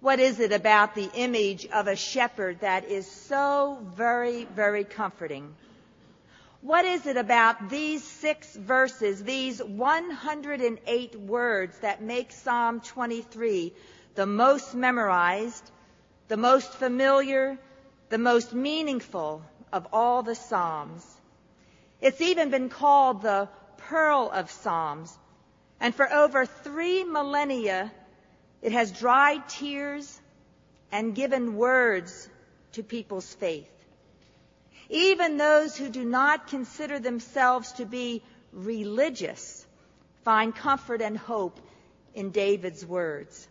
What is it about the image of a shepherd that is so very, very comforting? What is it about these six verses, these 108 words that make Psalm 23 the most memorized, the most familiar, the most meaningful of all the Psalms? It's even been called the Pearl of Psalms. And for over three millennia, it has dried tears and given words to people's faith. Even those who do not consider themselves to be religious find comfort and hope in David's words.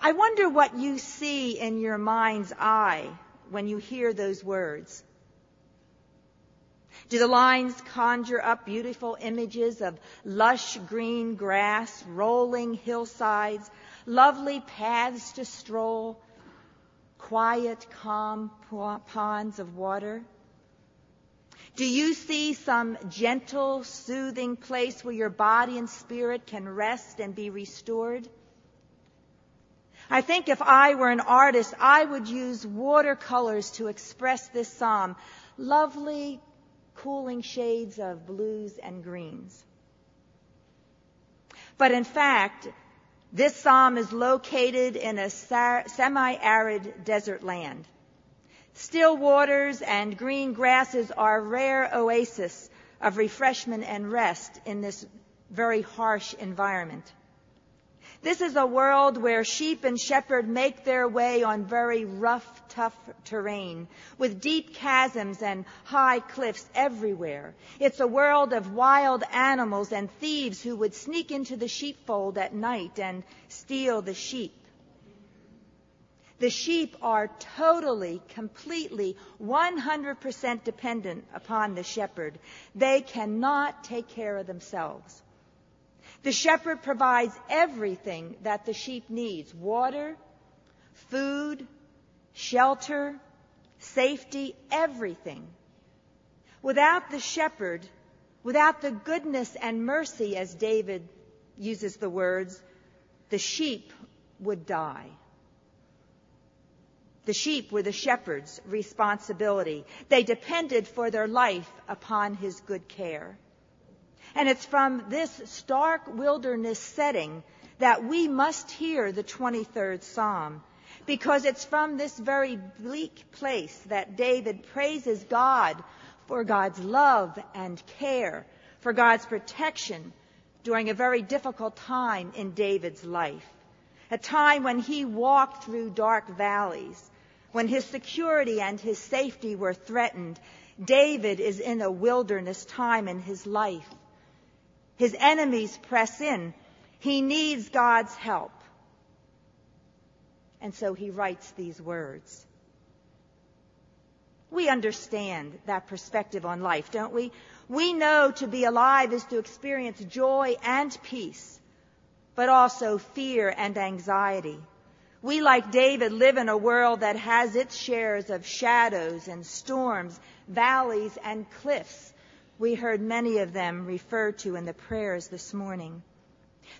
I wonder what you see in your mind's eye when you hear those words. Do the lines conjure up beautiful images of lush green grass, rolling hillsides, lovely paths to stroll, quiet, calm ponds of water? Do you see some gentle, soothing place where your body and spirit can rest and be restored? I think if I were an artist, I would use watercolors to express this psalm. Lovely, cooling shades of blues and greens. But in fact, this psalm is located in a semi-arid desert land. Still waters and green grasses are rare oases of refreshment and rest in this very harsh environment. This is a world where sheep and shepherd make their way on very rough, tough terrain with deep chasms and high cliffs everywhere. It's a world of wild animals and thieves who would sneak into the sheepfold at night and steal the sheep. The sheep are totally, completely, 100% dependent upon the shepherd. They cannot take care of themselves. The shepherd provides everything that the sheep needs water, food, shelter, safety, everything. Without the shepherd, without the goodness and mercy, as David uses the words, the sheep would die. The sheep were the shepherd's responsibility. They depended for their life upon his good care. And it's from this stark wilderness setting that we must hear the 23rd Psalm. Because it's from this very bleak place that David praises God for God's love and care, for God's protection during a very difficult time in David's life. A time when he walked through dark valleys, when his security and his safety were threatened. David is in a wilderness time in his life. His enemies press in. He needs God's help. And so he writes these words. We understand that perspective on life, don't we? We know to be alive is to experience joy and peace, but also fear and anxiety. We, like David, live in a world that has its shares of shadows and storms, valleys and cliffs we heard many of them referred to in the prayers this morning.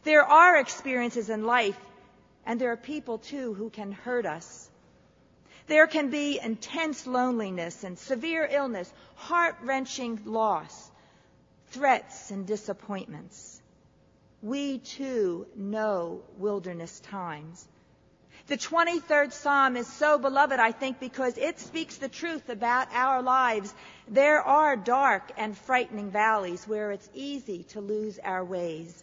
There are experiences in life, and there are people too who can hurt us. There can be intense loneliness and severe illness, heart wrenching loss, threats and disappointments. We too know wilderness times. The 23rd Psalm is so beloved, I think, because it speaks the truth about our lives. There are dark and frightening valleys where it's easy to lose our ways.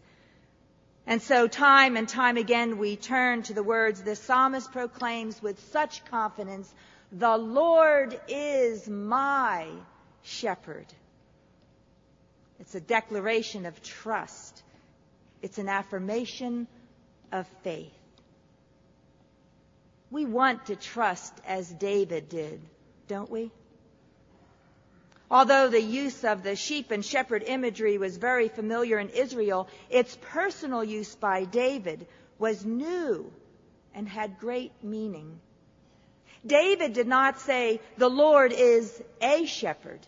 And so time and time again we turn to the words the psalmist proclaims with such confidence, the Lord is my shepherd. It's a declaration of trust. It's an affirmation of faith. We want to trust as David did, don't we? Although the use of the sheep and shepherd imagery was very familiar in Israel, its personal use by David was new and had great meaning. David did not say, the Lord is a shepherd.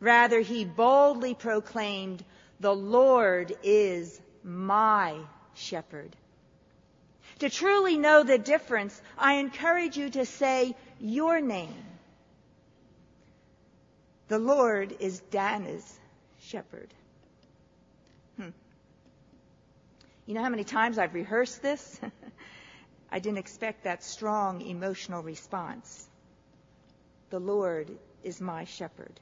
Rather, he boldly proclaimed, the Lord is my shepherd. To truly know the difference, I encourage you to say your name. The Lord is Dana's shepherd. Hmm. You know how many times I've rehearsed this? I didn't expect that strong emotional response. The Lord is my shepherd.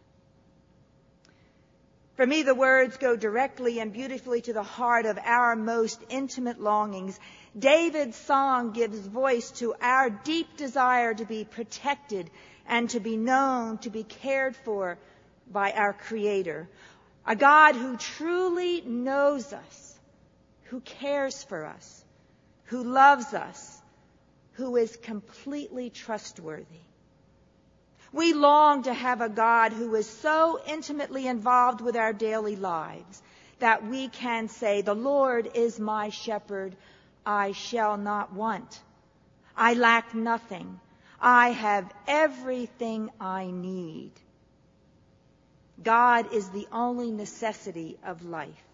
For me, the words go directly and beautifully to the heart of our most intimate longings. David's song gives voice to our deep desire to be protected and to be known, to be cared for by our Creator. A God who truly knows us, who cares for us, who loves us, who is completely trustworthy. We long to have a God who is so intimately involved with our daily lives that we can say, The Lord is my shepherd, I shall not want. I lack nothing. I have everything I need. God is the only necessity of life.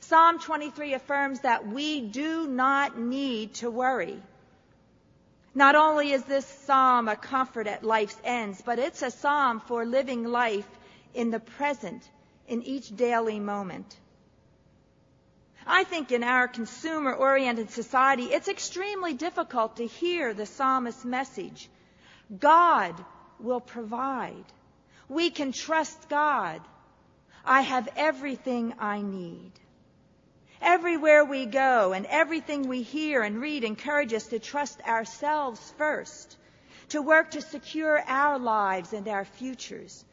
Psalm 23 affirms that we do not need to worry. Not only is this psalm a comfort at life's ends, but it's a psalm for living life in the present, in each daily moment. I think in our consumer oriented society, it's extremely difficult to hear the psalmist's message. God will provide. We can trust God. I have everything I need. Everywhere we go and everything we hear and read encourage us to trust ourselves first, to work to secure our lives and our futures.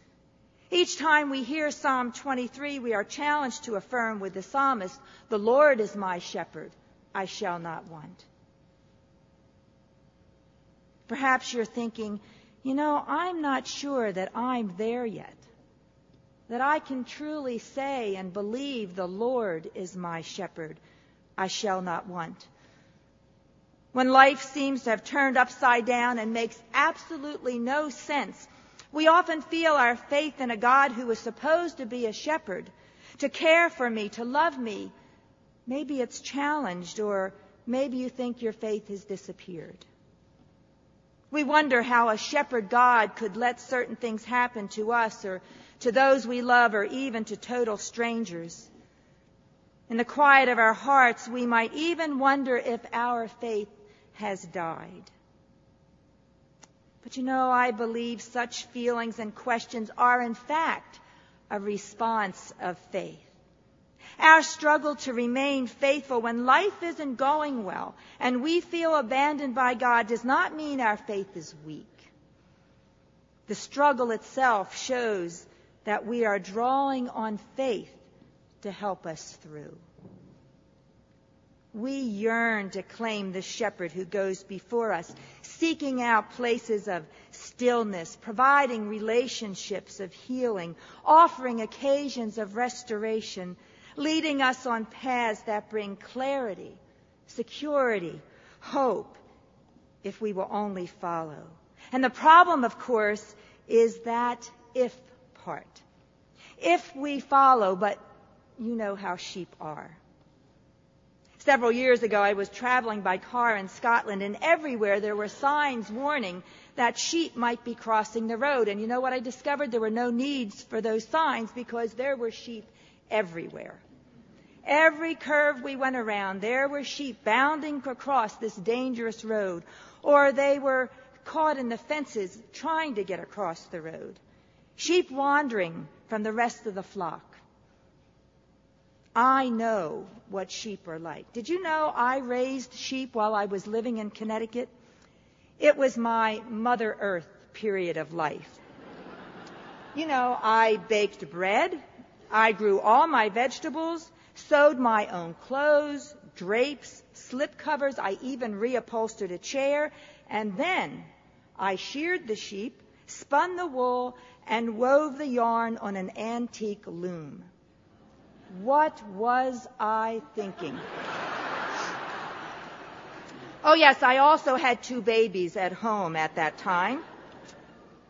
Each time we hear Psalm 23, we are challenged to affirm with the psalmist, The Lord is my shepherd, I shall not want. Perhaps you're thinking, you know, I'm not sure that I'm there yet that I can truly say and believe the Lord is my shepherd. I shall not want. When life seems to have turned upside down and makes absolutely no sense, we often feel our faith in a God who is supposed to be a shepherd, to care for me, to love me. Maybe it's challenged, or maybe you think your faith has disappeared. We wonder how a shepherd God could let certain things happen to us or to those we love, or even to total strangers. In the quiet of our hearts, we might even wonder if our faith has died. But you know, I believe such feelings and questions are in fact a response of faith. Our struggle to remain faithful when life isn't going well and we feel abandoned by God does not mean our faith is weak. The struggle itself shows that we are drawing on faith to help us through. We yearn to claim the shepherd who goes before us, seeking out places of stillness, providing relationships of healing, offering occasions of restoration, leading us on paths that bring clarity, security, hope, if we will only follow. And the problem, of course, is that if part. If we follow, but you know how sheep are. Several years ago, I was traveling by car in Scotland, and everywhere there were signs warning that sheep might be crossing the road. And you know what I discovered? There were no needs for those signs because there were sheep everywhere. Every curve we went around, there were sheep bounding across this dangerous road, or they were caught in the fences trying to get across the road sheep wandering from the rest of the flock. I know what sheep are like. Did you know I raised sheep while I was living in Connecticut? It was my Mother Earth period of life. You know, I baked bread, I grew all my vegetables, sewed my own clothes, drapes, slip covers, I even reupholstered a chair, and then I sheared the sheep, spun the wool, and wove the yarn on an antique loom. What was I thinking? oh, yes, I also had two babies at home at that time.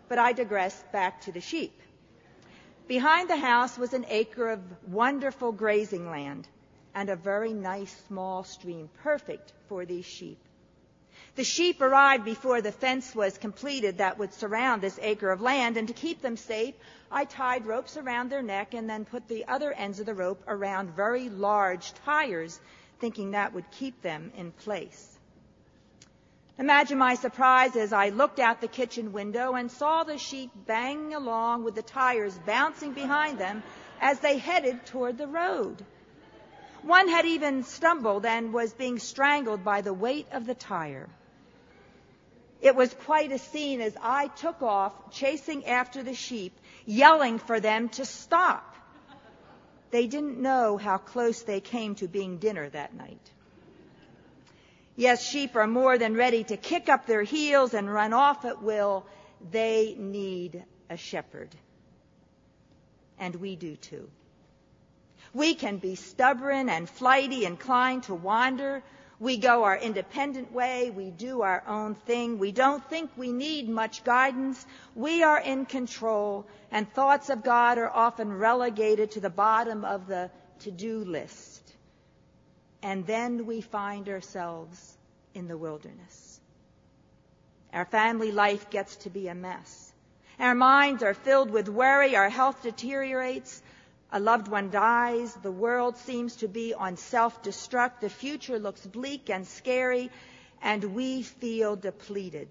But I digress back to the sheep. Behind the house was an acre of wonderful grazing land, and a very nice small stream, perfect for these sheep. The sheep arrived before the fence was completed that would surround this acre of land, and to keep them safe, I tied ropes around their neck and then put the other ends of the rope around very large tires, thinking that would keep them in place. Imagine my surprise as I looked out the kitchen window and saw the sheep banging along with the tires bouncing behind them as they headed toward the road. One had even stumbled and was being strangled by the weight of the tire. It was quite a scene as I took off chasing after the sheep, yelling for them to stop. They didn't know how close they came to being dinner that night. Yes, sheep are more than ready to kick up their heels and run off at will. They need a shepherd. And we do too. We can be stubborn and flighty, inclined to wander, we go our independent way. We do our own thing. We don't think we need much guidance. We are in control, and thoughts of God are often relegated to the bottom of the to-do list. And then we find ourselves in the wilderness. Our family life gets to be a mess. Our minds are filled with worry. Our health deteriorates. A loved one dies. The world seems to be on self destruct. The future looks bleak and scary, and we feel depleted.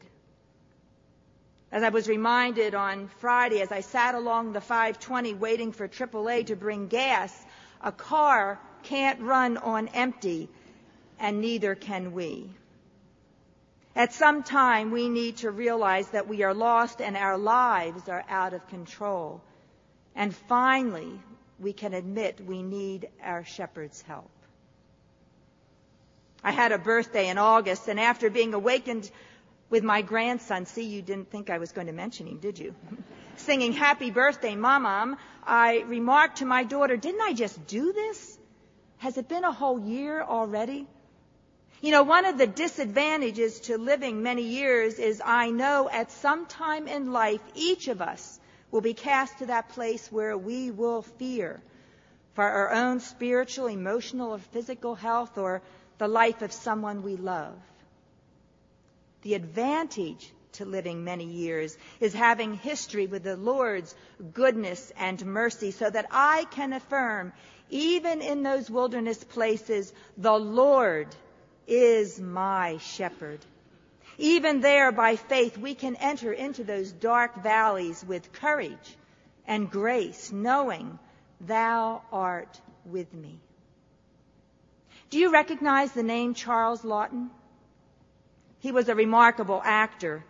As I was reminded on Friday, as I sat along the 520 waiting for AAA to bring gas, a car can't run on empty, and neither can we. At some time, we need to realize that we are lost and our lives are out of control. And finally, we can admit we need our shepherd's help. I had a birthday in August, and after being awakened with my grandson, see, you didn't think I was going to mention him, did you? Singing happy birthday, mom, I remarked to my daughter, didn't I just do this? Has it been a whole year already? You know, one of the disadvantages to living many years is I know at some time in life, each of us will be cast to that place where we will fear for our own spiritual, emotional, or physical health or the life of someone we love. The advantage to living many years is having history with the Lord's goodness and mercy so that I can affirm, even in those wilderness places, the Lord is my shepherd. Even there, by faith, we can enter into those dark valleys with courage and grace, knowing thou art with me. Do you recognize the name Charles Laughton? He was a remarkable actor.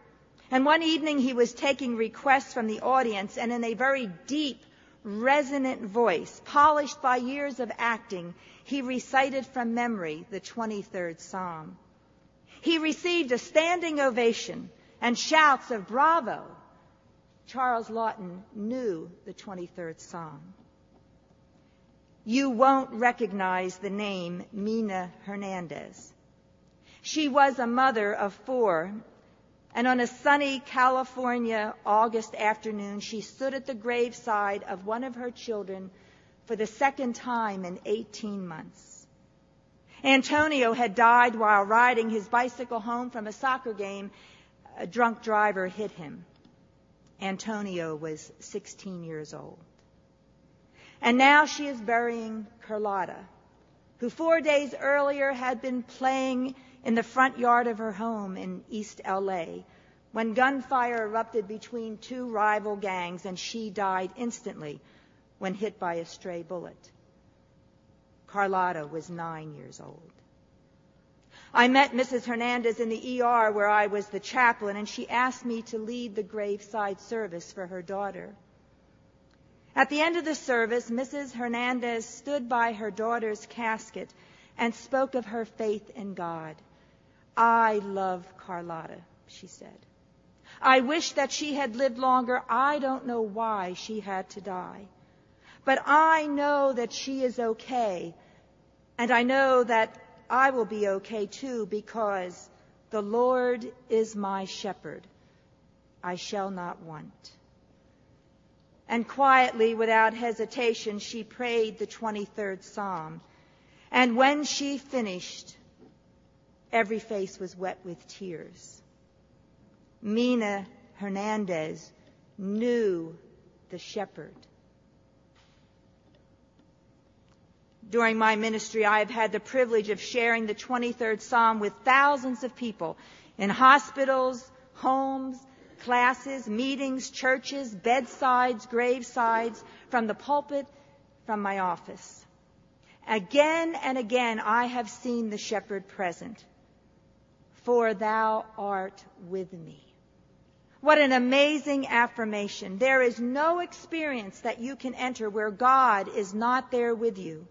And one evening he was taking requests from the audience and in a very deep, resonant voice, polished by years of acting, he recited from memory the 23rd Psalm. He received a standing ovation and shouts of bravo. Charles Laughton knew the 23rd Psalm. You won't recognize the name Mina Hernandez. She was a mother of four, and on a sunny California August afternoon, she stood at the graveside of one of her children for the second time in 18 months. Antonio had died while riding his bicycle home from a soccer game. A drunk driver hit him. Antonio was 16 years old. And now she is burying Carlotta, who four days earlier had been playing in the front yard of her home in East LA when gunfire erupted between two rival gangs and she died instantly when hit by a stray bullet. Carlotta was nine years old. I met Mrs. Hernandez in the ER where I was the chaplain, and she asked me to lead the graveside service for her daughter. At the end of the service, Mrs. Hernandez stood by her daughter's casket and spoke of her faith in God. I love Carlotta, she said. I wish that she had lived longer. I don't know why she had to die. But I know that she is okay and I know that I will be okay too because the Lord is my shepherd. I shall not want. And quietly, without hesitation, she prayed the 23rd Psalm. And when she finished, every face was wet with tears. Mina Hernandez knew the shepherd. During my ministry, I have had the privilege of sharing the 23rd Psalm with thousands of people in hospitals, homes, classes, meetings, churches, bedsides, gravesides, from the pulpit, from my office. Again and again I have seen the shepherd present. For thou art with me. What an amazing affirmation. There is no experience that you can enter where God is not there with you.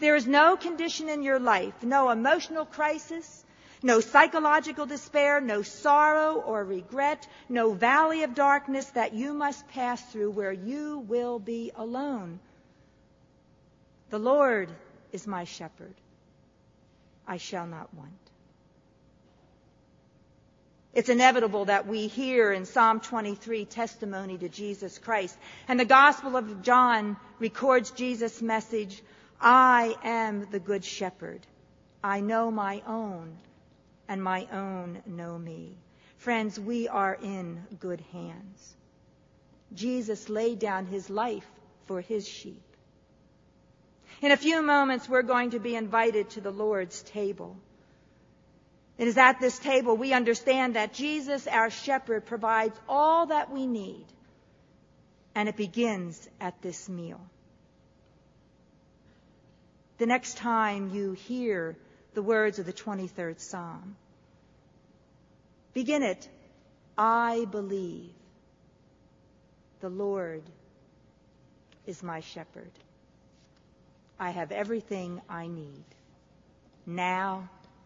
There is no condition in your life, no emotional crisis, no psychological despair, no sorrow or regret, no valley of darkness that you must pass through where you will be alone. The Lord is my shepherd. I shall not want. It's inevitable that we hear in Psalm 23 testimony to Jesus Christ. And the Gospel of John records Jesus' message, I am the good shepherd. I know my own, and my own know me. Friends, we are in good hands. Jesus laid down his life for his sheep. In a few moments, we're going to be invited to the Lord's table. It is at this table we understand that Jesus, our shepherd, provides all that we need. And it begins at this meal. The next time you hear the words of the 23rd Psalm, begin it, I believe the Lord is my shepherd. I have everything I need now